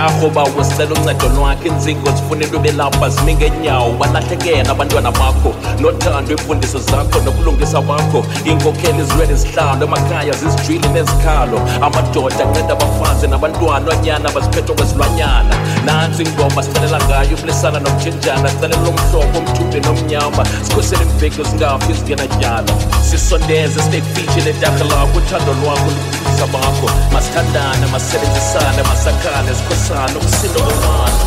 ngoba wesicela uncedo lwakhe inzingo zifunela ube lapha zimi ngenyawo balahlekela abantwana bakho nothando iimfundiso zakho nokulungisa kwakho. Iinkokheli zilwele zihlalo emakhaya zizijwili nezikhalo. Amadoda anceda abafazi nabantwana onyana baziphethwe kwezilwanyana. Nantsi ingoma sicalela ngayo ubulisana nokutshintsana sicalela umhlobo umthumbe nomnyama. Sikhusele imbheki zingafi zingenatyala sisondeze sibekufitshile edarha lakho uthando lwakho luphisa bakho masithandane masisebenzisane masakhane sikhosane umsindo komana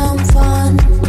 I'm fun.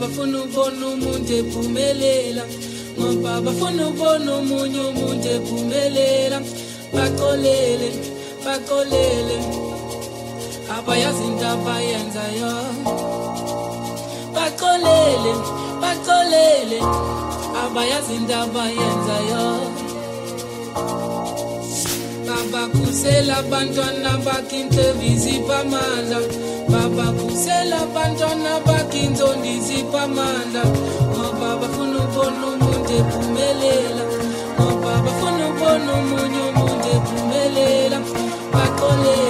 Bafuna ukubona umuntu ephumelela ngoba bafuna ukubona omunye umuntu ephumelela baxolele baxolele abayazi into abayenzayo baxolele baxolele abayazi into abayenzayo babakhusela abantwana bakhe intebe izipha amandla oh, babakhusela abantwana bakhe inzondo izipha amandla ngoba bafuna ukubona umuntu ephumelela ngoba oh, bafuna ukubona omunye umuntu ephumelela baxolele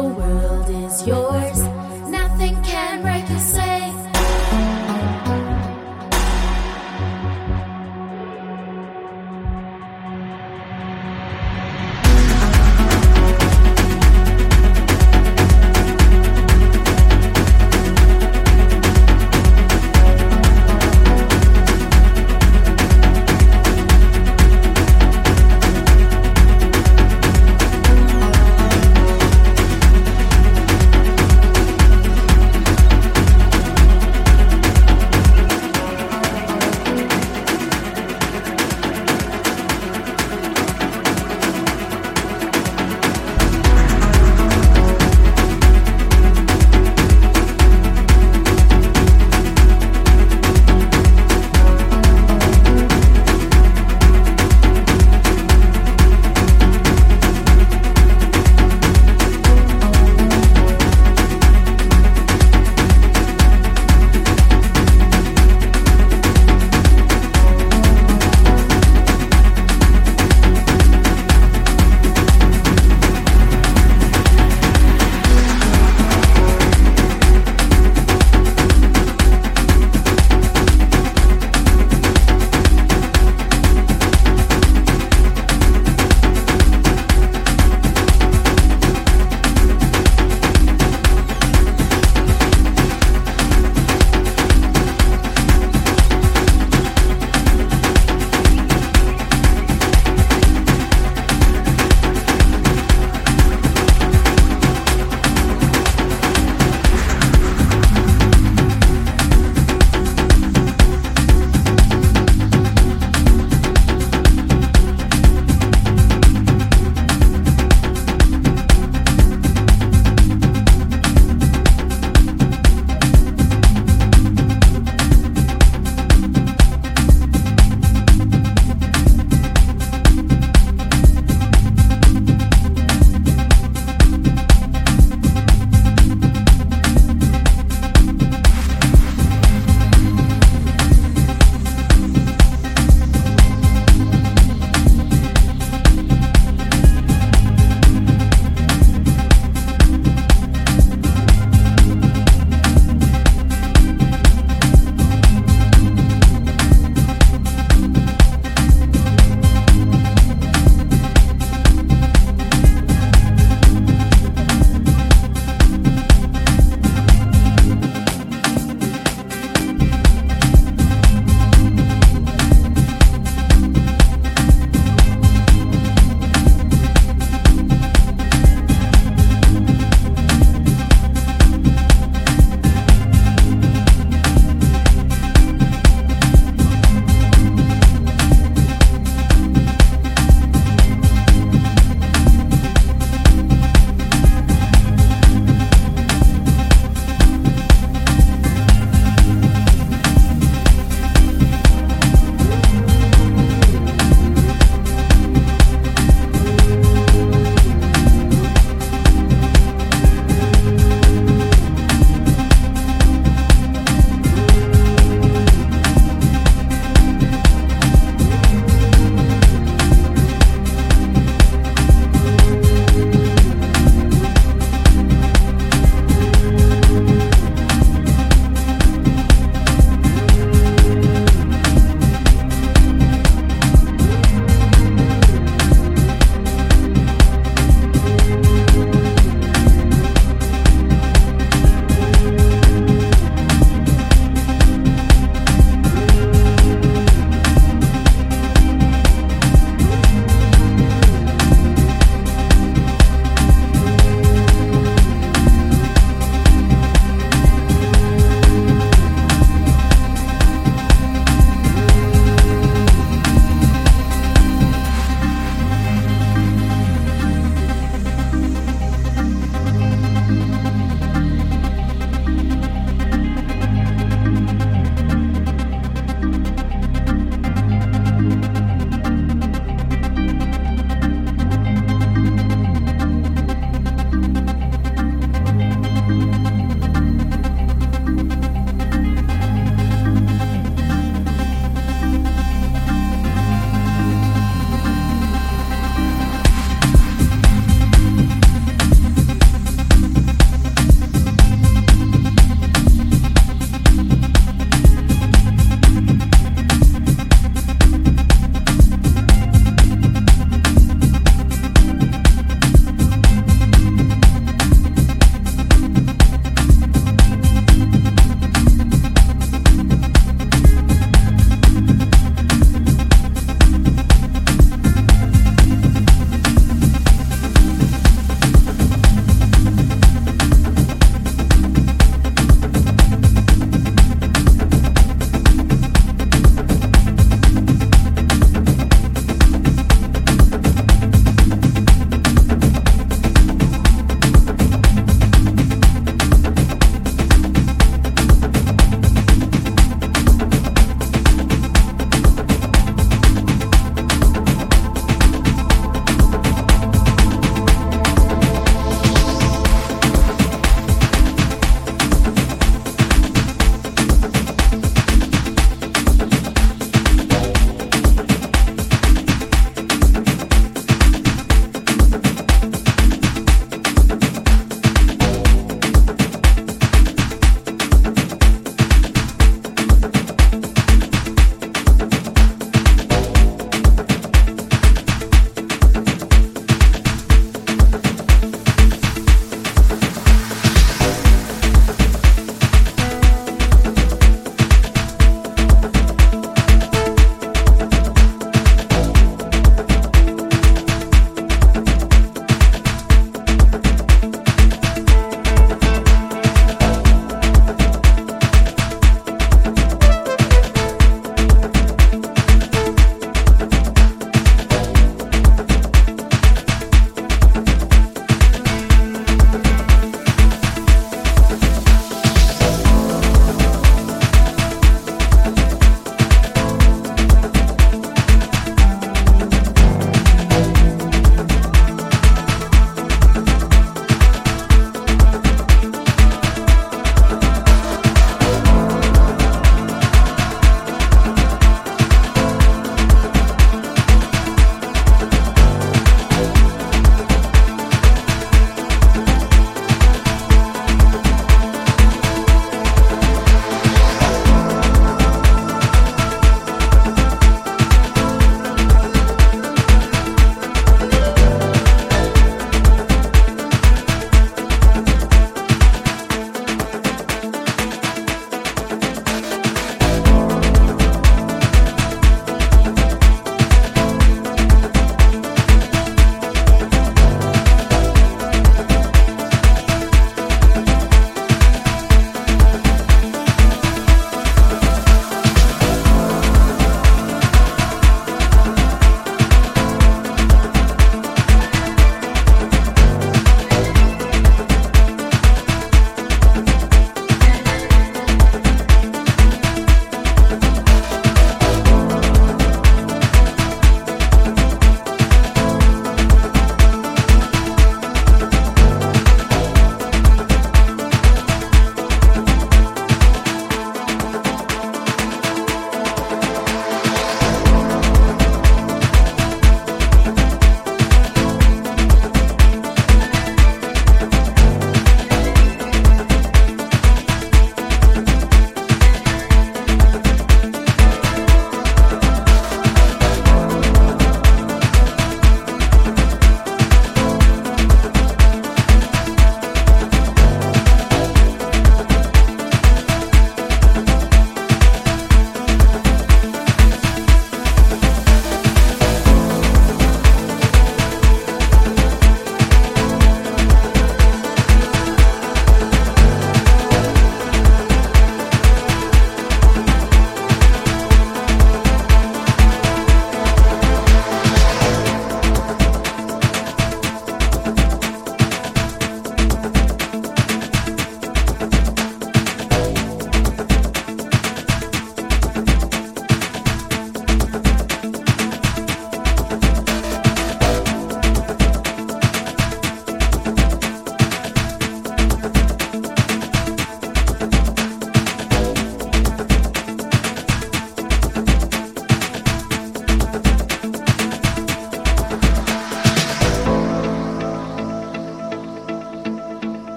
the world is yours.